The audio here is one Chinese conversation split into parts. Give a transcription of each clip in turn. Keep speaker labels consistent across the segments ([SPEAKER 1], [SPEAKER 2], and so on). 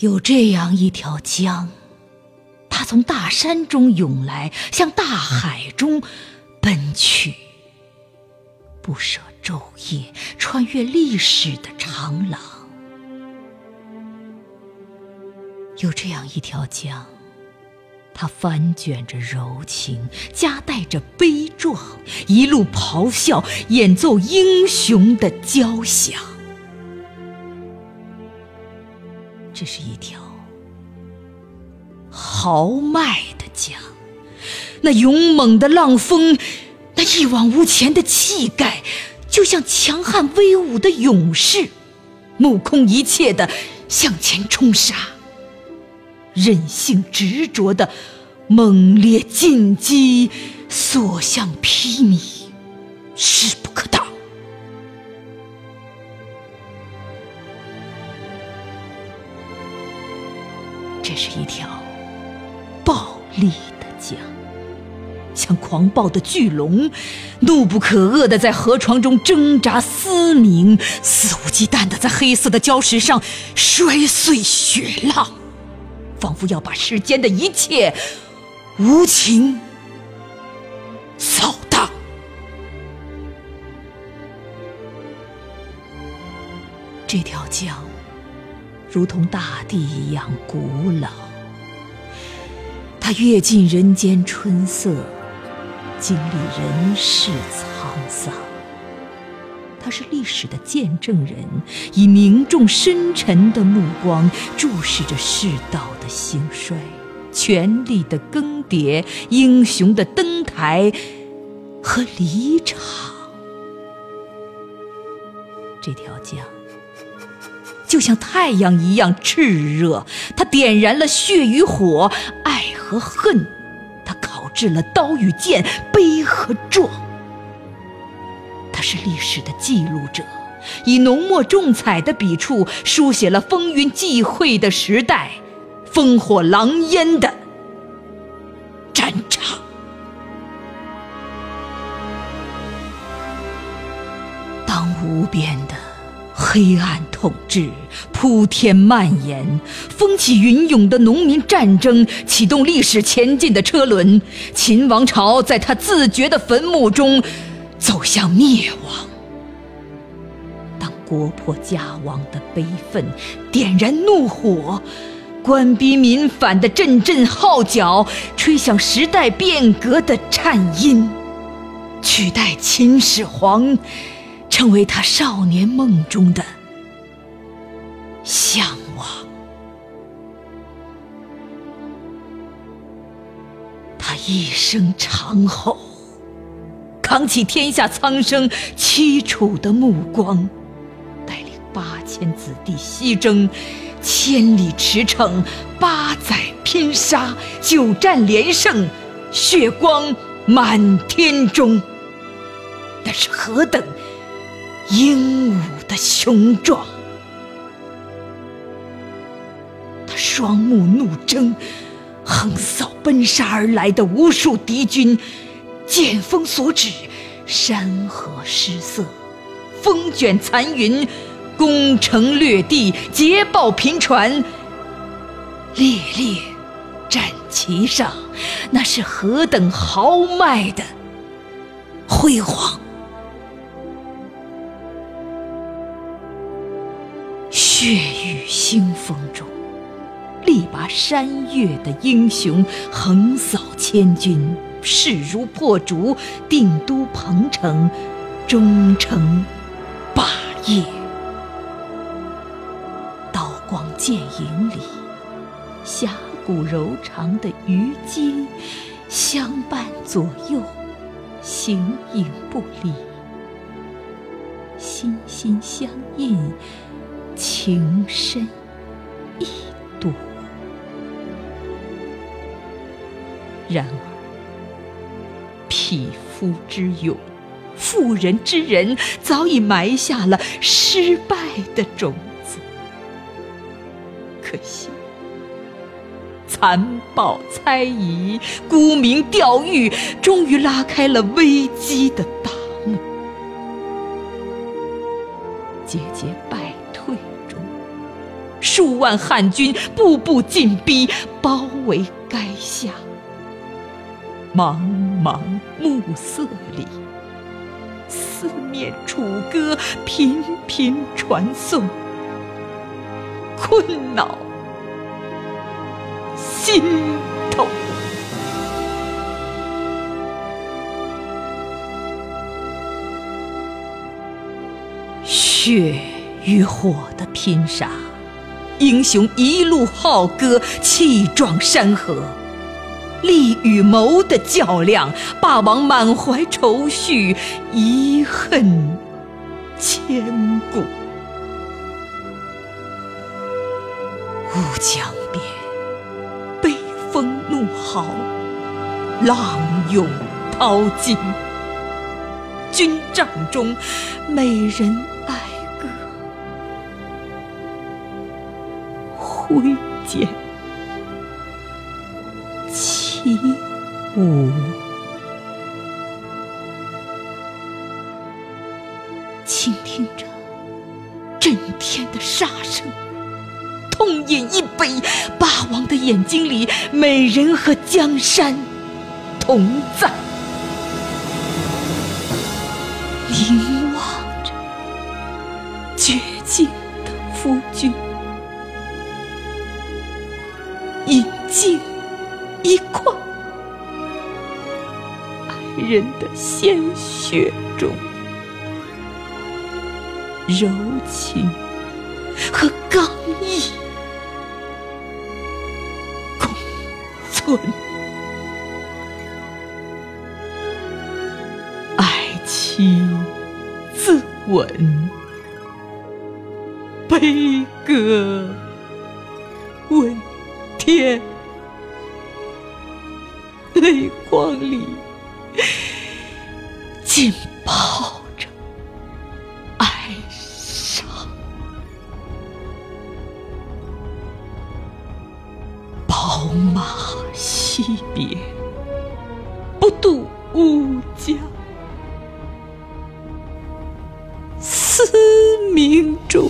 [SPEAKER 1] 有这样一条江，它从大山中涌来，向大海中奔去，不舍昼夜，穿越历史的长廊。有这样一条江，它翻卷着柔情，夹带着悲壮，一路咆哮，演奏英雄的交响。这是一条豪迈的江，那勇猛的浪峰，那一往无前的气概，就像强悍威武的勇士，目空一切的向前冲杀，任性执着的猛烈进击，所向披靡，势不可挡。是一条暴力的江，像狂暴的巨龙，怒不可遏的在河床中挣扎嘶鸣，肆无忌惮的在黑色的礁石上摔碎雪浪，仿佛要把世间的一切无情扫荡。这条江。如同大地一样古老，它阅尽人间春色，经历人世沧桑。它是历史的见证人，以凝重深沉的目光注视着世道的兴衰、权力的更迭、英雄的登台和离场。这条江。就像太阳一样炽热，它点燃了血与火、爱和恨，它烤制了刀与剑、悲和壮。它是历史的记录者，以浓墨重彩的笔触书写了风云际会的时代、烽火狼烟的战场。当无边的。黑暗统治铺天蔓延，风起云涌的农民战争启动历史前进的车轮，秦王朝在他自觉的坟墓中走向灭亡。当国破家亡的悲愤点燃怒火，官逼民反的阵阵号角吹响时代变革的颤音，取代秦始皇。成为他少年梦中的向往。他一声长吼，扛起天下苍生凄楚的目光，带领八千子弟西征，千里驰骋，八载拼杀，九战连胜，血光满天中。那是何等！英武的雄壮，双目怒睁，横扫奔杀而来的无数敌军，剑锋所指，山河失色，风卷残云，攻城掠地，捷报频传。烈烈战旗上，那是何等豪迈的辉煌！血雨腥风中，力拔山岳的英雄横扫千军，势如破竹，定都彭城，终成霸业。刀光剑影里，侠骨柔肠的虞姬相伴左右，形影不离，心心相印。情深意然而匹夫之勇、妇人之仁，早已埋下了失败的种子。可惜，残暴猜疑、沽名钓誉，终于拉开了危机的大幕，节节败退中。数万汉军步步紧逼，包围垓下。茫茫暮色里，四面楚歌频频传颂，困恼心头。血与火的拼杀，英雄一路浩歌，气壮山河；利与谋的较量，霸王满怀愁绪，遗恨千古。乌江边，悲风怒号，浪涌淘尽；军帐中，美人哀歌。挥剑起舞，倾听着震天的杀声，痛饮一杯，霸王的眼睛里，美人和江山同在，凝望着绝境的夫君。饮尽一块，人的鲜血中，柔情和刚毅共存，爱妻自刎，悲歌问。天，泪光里 浸泡着哀伤。宝马惜别，不渡乌江，思明中。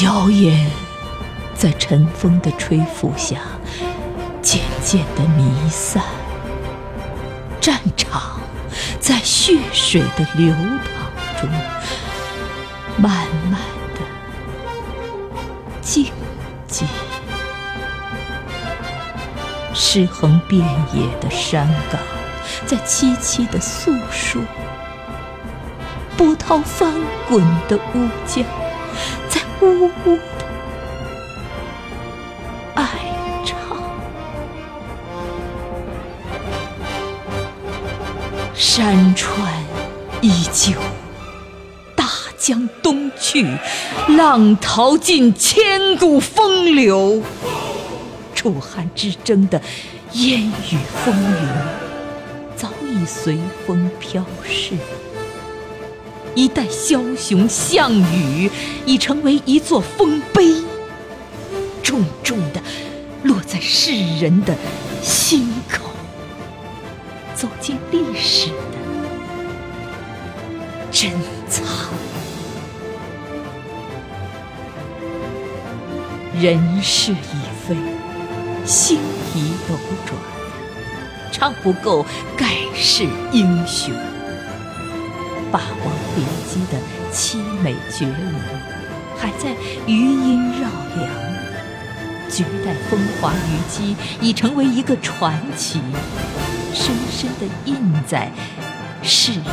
[SPEAKER 1] 硝烟在晨风的吹拂下渐渐的弥散，战场在血水的流淌中慢慢的静寂。尸横遍野的山岗，在凄凄的诉说；波涛翻滚的乌江，呜呜的哀唱。山川依旧，大江东去，浪淘尽千古风流。楚汉之争的烟雨风云，早已随风飘逝；一代枭雄项羽，已成为一座丰碑，重重的落在世人的心口，走进历史的珍藏。人事已非。星移斗转，唱不够盖世英雄。霸王别姬的凄美绝伦，还在余音绕梁。绝代风华虞姬已成为一个传奇，深深地印在世人的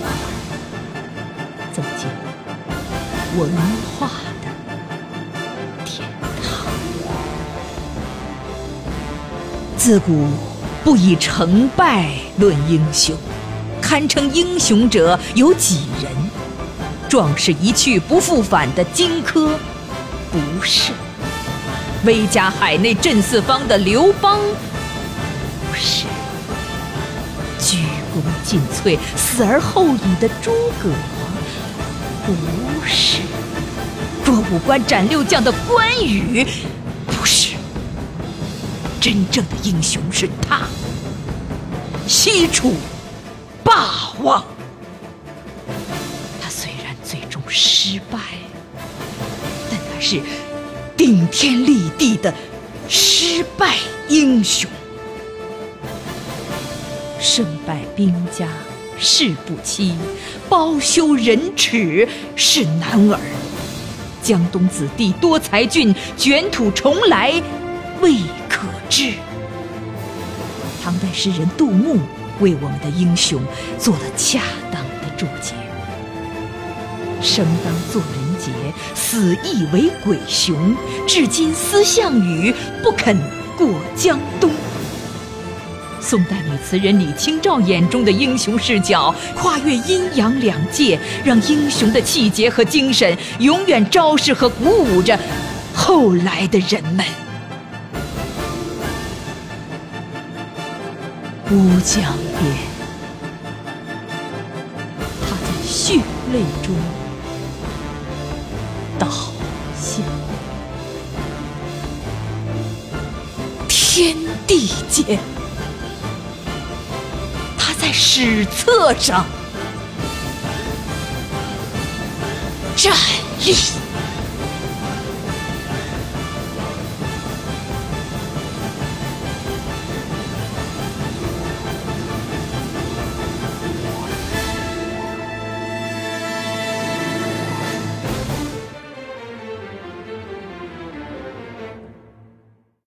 [SPEAKER 1] 脑海，走进文化的天堂。自古不以成败论英雄，堪称英雄者有几人？壮士一去不复返的荆轲，不是；威加海内震四方的刘邦，不是；鞠躬尽瘁，死而后已的诸葛，不是。过五关斩六将的关羽，不是。真正的英雄是他，西楚霸王。他虽然最终失败，但他是顶天立地的失败英雄。胜败兵家事不期，包羞忍耻是男儿。江东子弟多才俊，卷土重来未可知。唐代诗人杜牧为我们的英雄做了恰当的注解：“生当作人杰，死亦为鬼雄。至今思项羽，不肯过江东。”宋代女词人李清照眼中的英雄视角，跨越阴阳两界，让英雄的气节和精神永远昭示和鼓舞着后来的人们。乌江边，他在血泪中倒下，天地间。他在史册上站立。